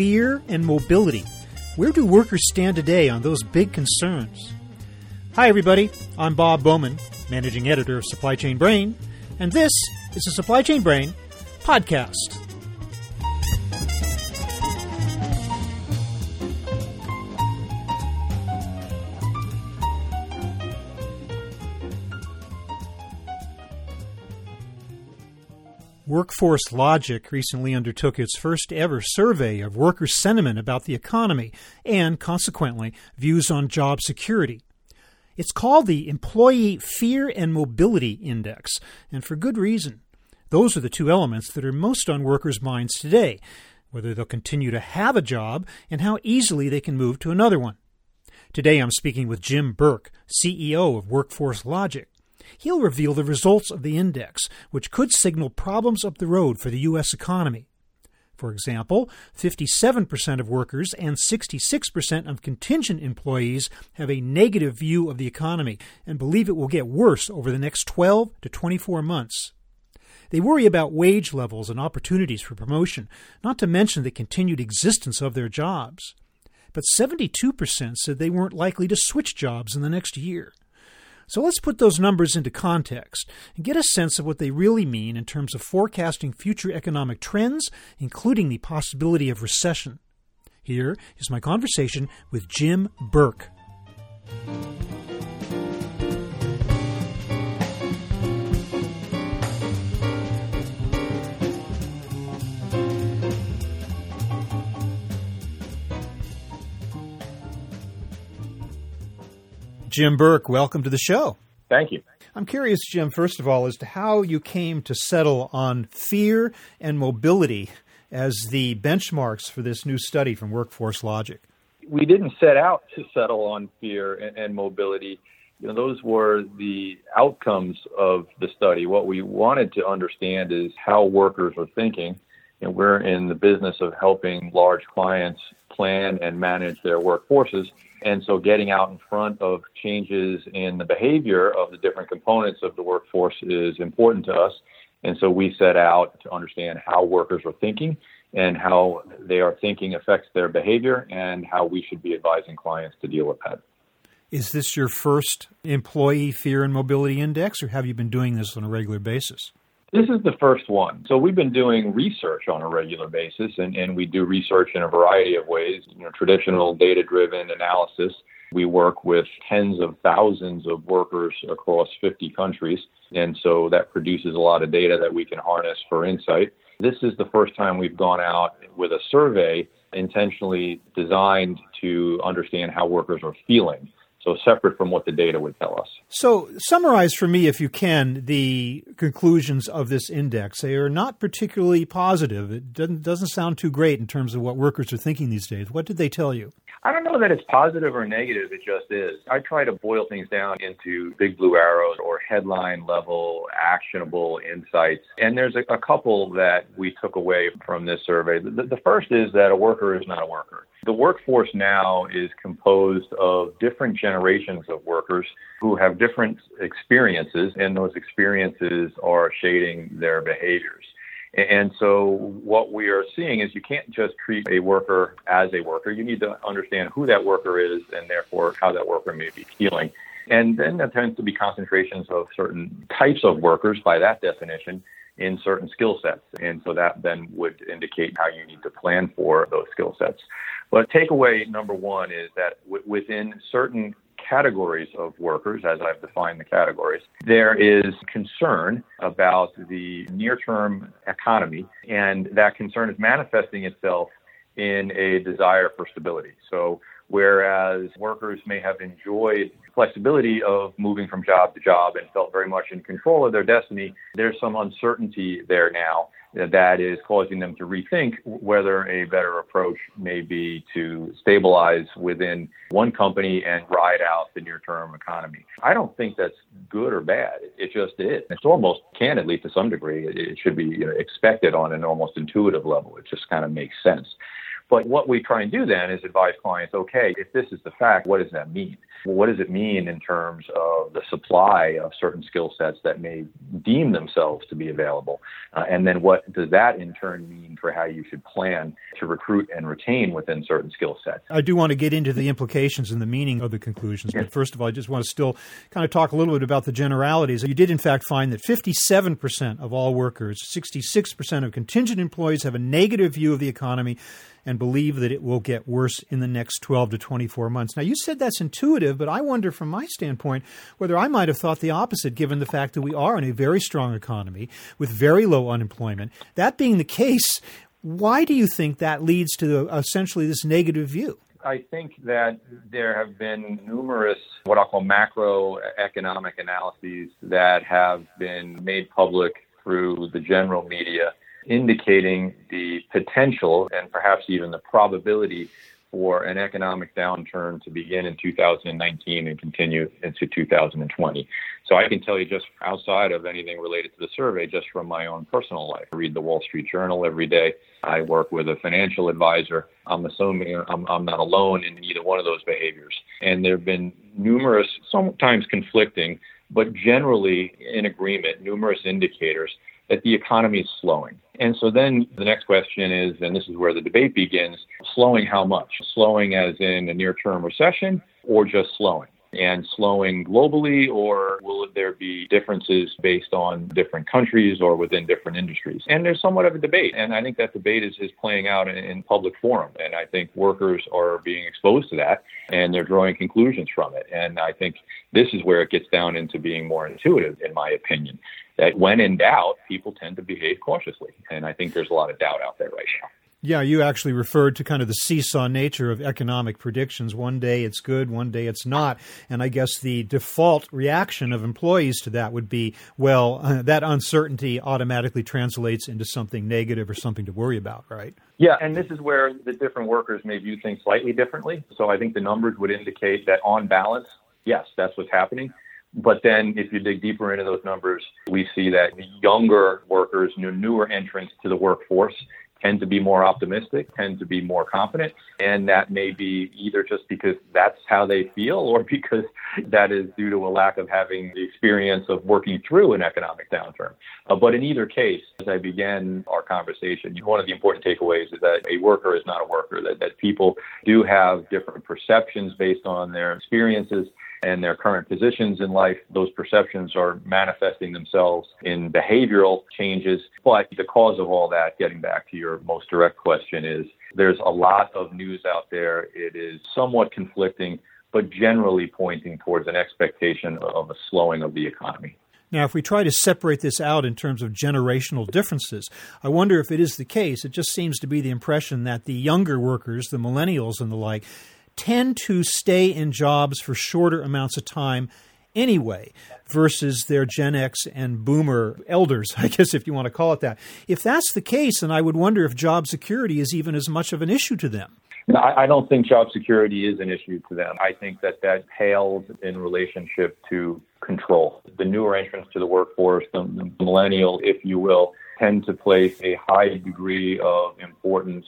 fear and mobility. Where do workers stand today on those big concerns? Hi, everybody. I'm Bob Bowman, managing editor of Supply Chain Brain, and this is the Supply Chain Brain podcast. WorkforceLogiq recently undertook its first ever survey of worker sentiment about the economy and, consequently, views on job security. It's called the Employee Fear and Mobility Index, and for good reason. Those are the two elements that are most on workers' minds today whether they'll continue to have a job and how easily they can move to another one. Today I'm speaking with Jim Burke, CEO of WorkforceLogiq. He'll reveal the results of the index, which could signal problems up the road for the U.S. economy. For example, 57% of workers and 66% of contingent employees have a negative view of the economy and believe it will get worse over the next 12 to 24 months. They worry about wage levels and opportunities for promotion, not to mention the continued existence of their jobs. But 72% said they weren't likely to switch jobs in the next year. So let's put those numbers into context and get a sense of what they really mean in terms of forecasting future economic trends, including the possibility of recession. Here is my conversation with Jim Burke. Jim Burke, welcome to the show. Thank you. I'm curious, Jim, first of all, as to how you came to settle on fear and mobility as the benchmarks for this new study from WorkforceLogiq. We didn't set out to settle on fear and, and mobility. You know, those were the outcomes of the study. What we wanted to understand is how workers are thinking. And we're in the business of helping large clients plan and manage their workforces. And so getting out in front of changes in the behavior of the different components of the workforce is important to us. And so we set out to understand how workers are thinking and how they are thinking affects their behavior and how we should be advising clients to deal with that. Is this your first employee fear and mobility index, or have you been doing this on a regular basis? This is the first one. So we've been doing research on a regular basis, and, and we do research in a variety of ways, you know, traditional data driven analysis. We work with tens of thousands of workers across 50 countries, and so that produces a lot of data that we can harness for insight. This is the first time we've gone out with a survey intentionally designed to understand how workers are feeling. So separate from what the data would tell us. So summarize for me, if you can, the conclusions of this index. They are not particularly positive. It doesn't, doesn't sound too great in terms of what workers are thinking these days. What did they tell you? I don't know that it's positive or negative. It just is. I try to boil things down into big blue arrows or headline level actionable insights. And there's a, a couple that we took away from this survey. The, the first is that a worker is not a worker. The workforce now is composed of different generations of workers who have different experiences, and those experiences are shading their behaviors. And so what we are seeing is you can't just treat a worker as a worker. You need to understand who that worker is and therefore how that worker may be feeling. And then there tends to be concentrations of certain types of workers by that definition in certain skill sets. And so that then would indicate how you need to plan for those skill sets. But takeaway number one is that w- within certain categories of workers, as I've defined the categories, there is concern about the near term economy, and that concern is manifesting itself in a desire for stability. So, whereas workers may have enjoyed flexibility of moving from job to job and felt very much in control of their destiny, there's some uncertainty there now that is causing them to rethink whether a better approach may be to stabilize within one company and ride out the near term economy. I don't think that's good or bad. It just is. It's almost candidly to some degree, it should be expected on an almost intuitive level. It just kind of makes sense. But what we try and do then is advise clients, okay, if this is the fact, what does that mean? what does it mean in terms of the supply of certain skill sets that may deem themselves to be available? Uh, and then what does that in turn mean for how you should plan to recruit and retain within certain skill sets? I do want to get into the implications and the meaning of the conclusions, but first of all, I just want to still kind of talk a little bit about the generalities. You did, in fact, find that 57% of all workers, 66% of contingent employees have a negative view of the economy and believe that it will get worse in the next 12 to 24 months. Now, you said that's intuitive, but I wonder from my standpoint whether I might have thought the opposite given the fact that we are in a very strong economy with very low unemployment. That being the case, why do you think that leads to essentially this negative view? I think that there have been numerous what I'll call macroeconomic analyses that have been made public through the general media indicating the potential and perhaps even the probability for an economic downturn to begin in 2019 and continue into 2020. So I can tell you just outside of anything related to the survey, just from my own personal life. I read the Wall Street Journal every day. I work with a financial advisor. I'm assuming I'm, I'm not alone in either one of those behaviors. And there have been numerous, sometimes conflicting, but generally in agreement, numerous indicators that the economy is slowing. And so then the next question is, and this is where the debate begins, slowing how much? Slowing as in a near term recession or just slowing? And slowing globally, or will there be differences based on different countries or within different industries? And there's somewhat of a debate, and I think that debate is, is playing out in, in public forum, and I think workers are being exposed to that, and they're drawing conclusions from it. And I think this is where it gets down into being more intuitive, in my opinion that when in doubt, people tend to behave cautiously. And I think there's a lot of doubt out there right now. Yeah, you actually referred to kind of the seesaw nature of economic predictions. One day it's good, one day it's not. And I guess the default reaction of employees to that would be, well, uh, that uncertainty automatically translates into something negative or something to worry about, right? Yeah, and this is where the different workers may view things slightly differently. So I think the numbers would indicate that on balance, yes, that's what's happening. But then if you dig deeper into those numbers, we see that younger workers, newer entrants to the workforce, tend to be more optimistic, tend to be more confident. And that may be either just because that's how they feel or because that is due to a lack of having the experience of working through an economic downturn. Uh, but in either case, as I began our conversation, one of the important takeaways is that a worker is not a worker, that, that people do have different perceptions based on their experiences and their current positions in life, those perceptions are manifesting themselves in behavioral changes. But the cause of all that, getting back to your most direct question, is there's a lot of news out there. It is somewhat conflicting, but generally pointing towards an expectation of a slowing of the economy. Now, if we try to separate this out in terms of generational differences, I wonder if it is the case. It just seems to be the impression that the younger workers, the millennials and the like, tend to stay in jobs for shorter amounts of time anyway versus their Gen X and boomer elders, I guess if you want to call it that. If that's the case, then I would wonder if job security is even as much of an issue to them. I don't think job security is an issue to them. I think that that pales in relationship to control. The newer entrants to the workforce, the, the millennial, if you will, tend to place a high degree of importance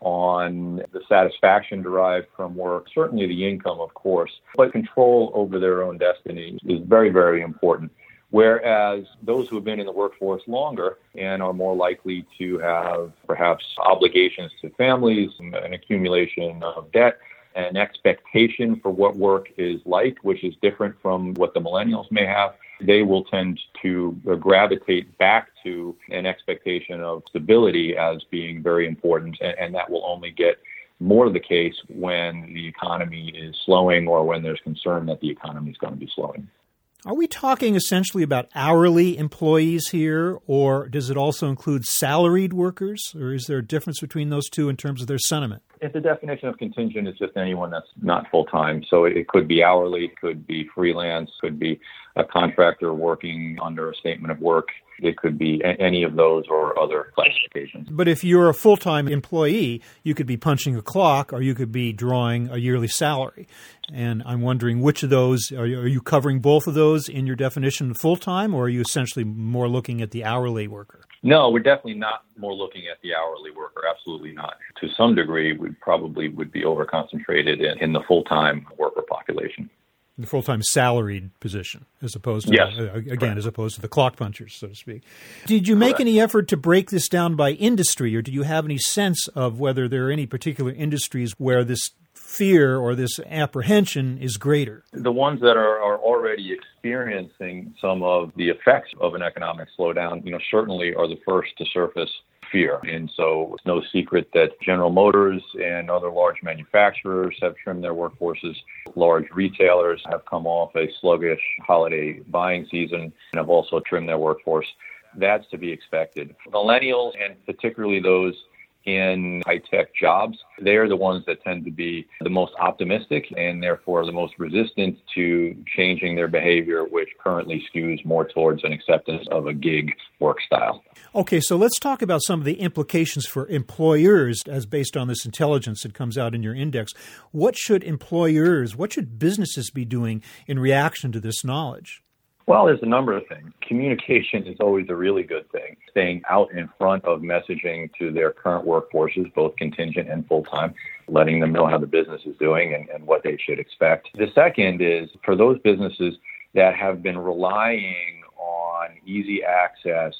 on the satisfaction derived from work, certainly the income, of course, but control over their own destiny is very, very important. Whereas those who have been in the workforce longer and are more likely to have perhaps obligations to families, and an accumulation of debt, an expectation for what work is like, which is different from what the millennials may have, they will tend to uh, gravitate back to an expectation of stability as being very important, and, and that will only get more the case when the economy is slowing or when there's concern that the economy is going to be slowing. Are we talking essentially about hourly employees here, or does it also include salaried workers, or is there a difference between those two in terms of their sentiment? If the definition of contingent is just anyone that's not full time, so it could be hourly, could be freelance, could be a contractor working under a statement of work. It could be any of those or other classifications. But if you're a full time employee, you could be punching a clock or you could be drawing a yearly salary. And I'm wondering which of those are you, are you covering both of those in your definition full time, or are you essentially more looking at the hourly worker? No, we're definitely not more looking at the hourly worker. Absolutely not. To some degree, we probably would be over concentrated in, in the full time worker population the full time salaried position, as opposed to yes. uh, again, as opposed to the clock punchers, so to speak. Did you make Correct. any effort to break this down by industry, or do you have any sense of whether there are any particular industries where this fear or this apprehension is greater? The ones that are, are already experiencing some of the effects of an economic slowdown, you know, certainly are the first to surface fear. And so it's no secret that General Motors and other large manufacturers have trimmed their workforces. Large retailers have come off a sluggish holiday buying season and have also trimmed their workforce. That's to be expected. Millennials, and particularly those in high tech jobs, they're the ones that tend to be the most optimistic and therefore the most resistant to changing their behavior, which currently skews more towards an acceptance of a gig work style. Okay, so let's talk about some of the implications for employers as based on this intelligence that comes out in your index. What should employers, what should businesses be doing in reaction to this knowledge? Well, there's a number of things. Communication is always a really good thing. Staying out in front of messaging to their current workforces, both contingent and full time, letting them know how the business is doing and, and what they should expect. The second is for those businesses that have been relying on easy access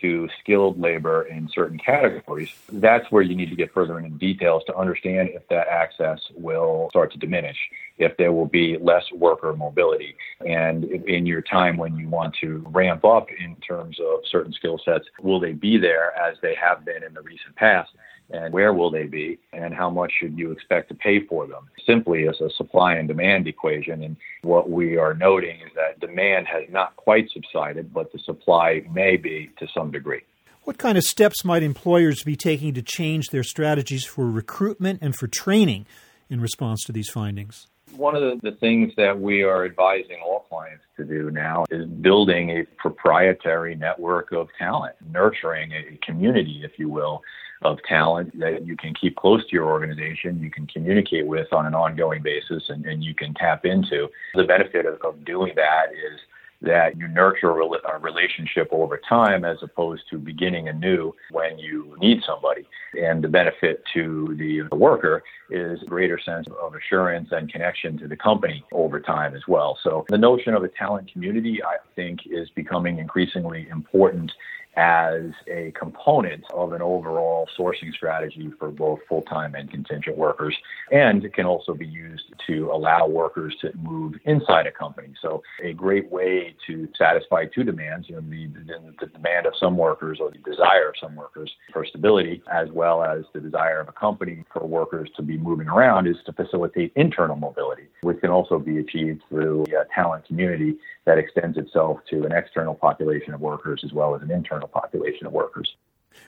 to skilled labor in certain categories, that's where you need to get further into details to understand if that access will start to diminish, if there will be less worker mobility. And in your time when you want to ramp up in terms of certain skill sets, will they be there as they have been in the recent past? and where will they be and how much should you expect to pay for them simply as a supply and demand equation and what we are noting is that demand has not quite subsided but the supply may be to some degree what kind of steps might employers be taking to change their strategies for recruitment and for training in response to these findings one of the, the, things that we are advising all clients to do now is building a proprietary network of talent, nurturing a community, if you will, of talent that you can keep close to your organization, you can communicate with on an ongoing basis, and, and you can tap into. The benefit of, of doing that is that you nurture a relationship over time as opposed to beginning anew when you need somebody. And the benefit to the worker is a greater sense of assurance and connection to the company over time as well. So the notion of a talent community, I think, is becoming increasingly important as a component of an overall sourcing strategy for both full time and contingent workers. And it can also be used to allow workers to move inside a company. So, a great way to satisfy two demands you know, the, the, demand of some workers or the desire of some workers for stability, as well as the desire of a company for workers to be moving around, is to facilitate internal mobility, which can also be achieved through a talent community that extends itself to an external population of workers as well as an internal population of workers.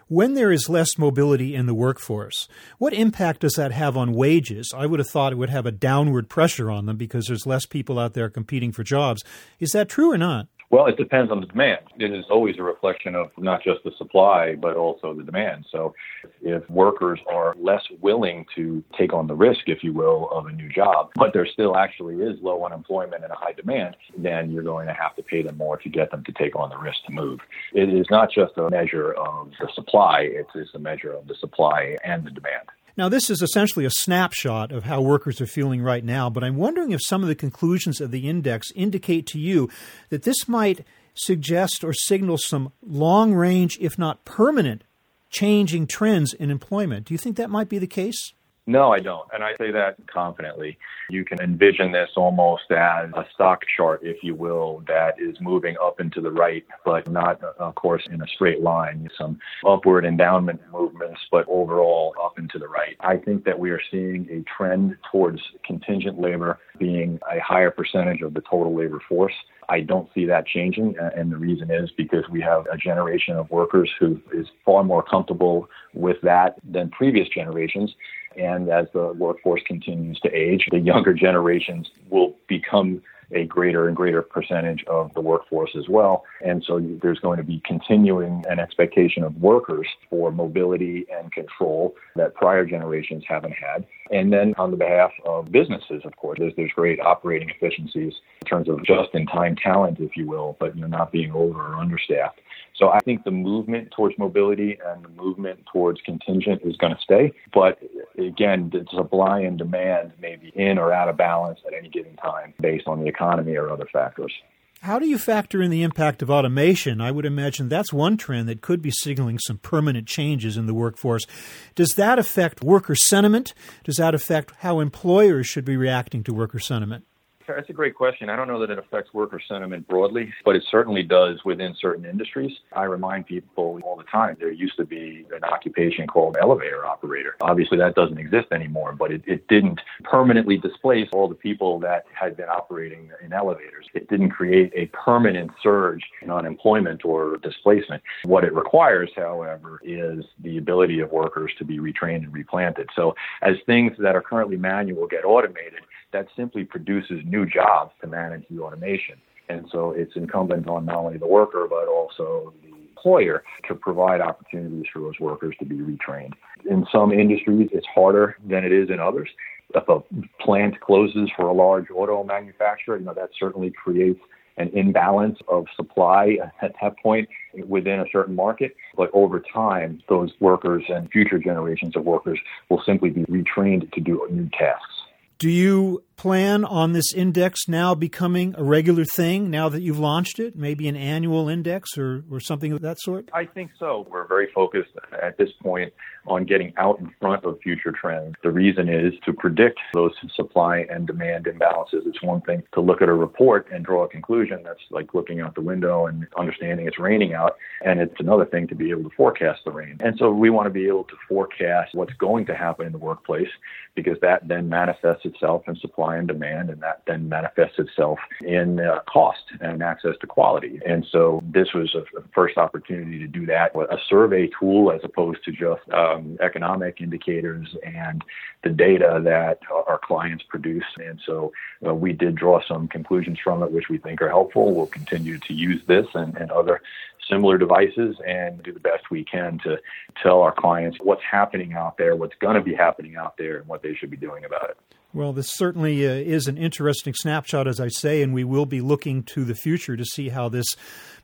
When there is less mobility in the workforce, what impact does that have on wages? I would have thought it would have a downward pressure on them because there's less people out there competing for jobs. Is that true or not? Well, it depends on the demand. It is always a reflection of not just the supply, but also the demand. So if workers are less willing to take on the risk, if you will, of a new job, but there still actually is low unemployment and a high demand, then you're going to have to pay them more to get them to take on the risk to move. It is not just a measure of the supply, it is a measure of the supply and the demand. Now, this is essentially a snapshot of how workers are feeling right now, but I'm wondering if some of the conclusions of the index indicate to you that this might suggest or signal some long range, if not permanent, changing trends in employment. Do you think that might be the case? No, I don't. And I say that confidently. You can envision this almost as a stock chart, if you will, that is moving up and to the right, but not, of course, in a straight line. Some upward endowment movements, but overall up and to the right. I think that we are seeing a trend towards contingent labor being a higher percentage of the total labor force. I don't see that changing. And the reason is because we have a generation of workers who is far more comfortable with that than previous generations. And as the workforce continues to age, the younger generations will become a greater and greater percentage of the workforce as well. And so there's going to be continuing an expectation of workers for mobility and control that prior generations haven't had. And then on the behalf of businesses, of course, there's, there's great operating efficiencies in terms of just in time talent, if you will, but you know, not being over or understaffed. So I think the movement towards mobility and the movement towards contingent is going to stay. But again, the supply and demand may be in or out of balance at any given time based on the economy or other factors. How do you factor in the impact of automation? I would imagine that's one trend that could be signaling some permanent changes in the workforce. Does that affect worker sentiment? Does that affect how employers should be reacting to worker sentiment? That's a great question. I don't know that it affects worker sentiment broadly, but it certainly does within certain industries. I remind people all the time there used to be an occupation called elevator operator. Obviously, that doesn't exist anymore, but it, it didn't permanently displace all the people that had been operating in elevators. It didn't create a permanent surge in unemployment or displacement. What it requires, however, is the ability of workers to be retrained and replanted. So, as things that are currently manual get automated, that simply produces new jobs to manage the automation. And so it's incumbent on not only the worker, but also the employer to provide opportunities for those workers to be retrained. In some industries, it's harder than it is in others. If a plant closes for a large auto manufacturer, you know, that certainly creates an imbalance of supply at that point within a certain market. But over time, those workers and future generations of workers will simply be retrained to do new tasks. Do you plan on this index now becoming a regular thing now that you've launched it? Maybe an annual index or, or something of that sort? I think so. We're very focused at this point on getting out in front of future trends. The reason is to predict those supply and demand imbalances. It's one thing to look at a report and draw a conclusion. That's like looking out the window and understanding it's raining out. And it's another thing to be able to forecast the rain. And so we want to be able to forecast what's going to happen in the workplace because that then manifests itself in supply and demand, and that then manifests itself in uh, cost and access to quality. And so this was a, a, first opportunity to do that with a survey tool as opposed to just um, economic indicators and the data that our clients produce. And so uh, we did draw some conclusions from it, which we think are helpful. We'll continue to use this and, and other similar devices and do the best we can to tell our clients what's happening out there, what's going to be happening out there, and what they should be doing about it. Well, this certainly uh, is an interesting snapshot, as I say, and we will be looking to the future to see how this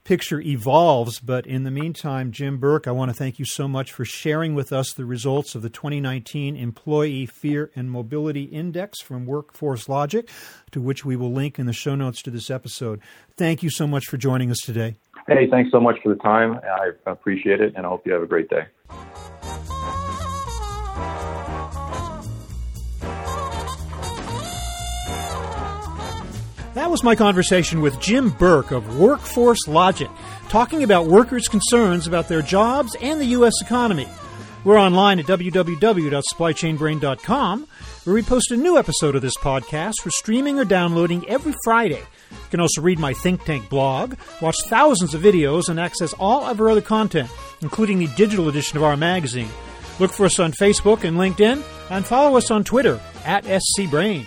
picture evolves. But in the meantime, Jim Burke, I want to thank you so much for sharing with us the results of the 2019 Employee Fear and Mobility Index from WorkforceLogiq, to which we will link in the show notes to this episode. Thank you so much for joining us today. Hey, thanks so much for the time. I appreciate it, and I hope you have a great day. Was my conversation with Jim Burke of WorkforceLogiq, talking about workers' concerns about their jobs and the U.S. economy. We're online at www.supplychainbrain.com, where we post a new episode of this podcast for streaming or downloading every Friday. You can also read my think tank blog, watch thousands of videos, and access all of our other content, including the digital edition of our magazine. Look for us on Facebook and LinkedIn, and follow us on Twitter at SCBrain.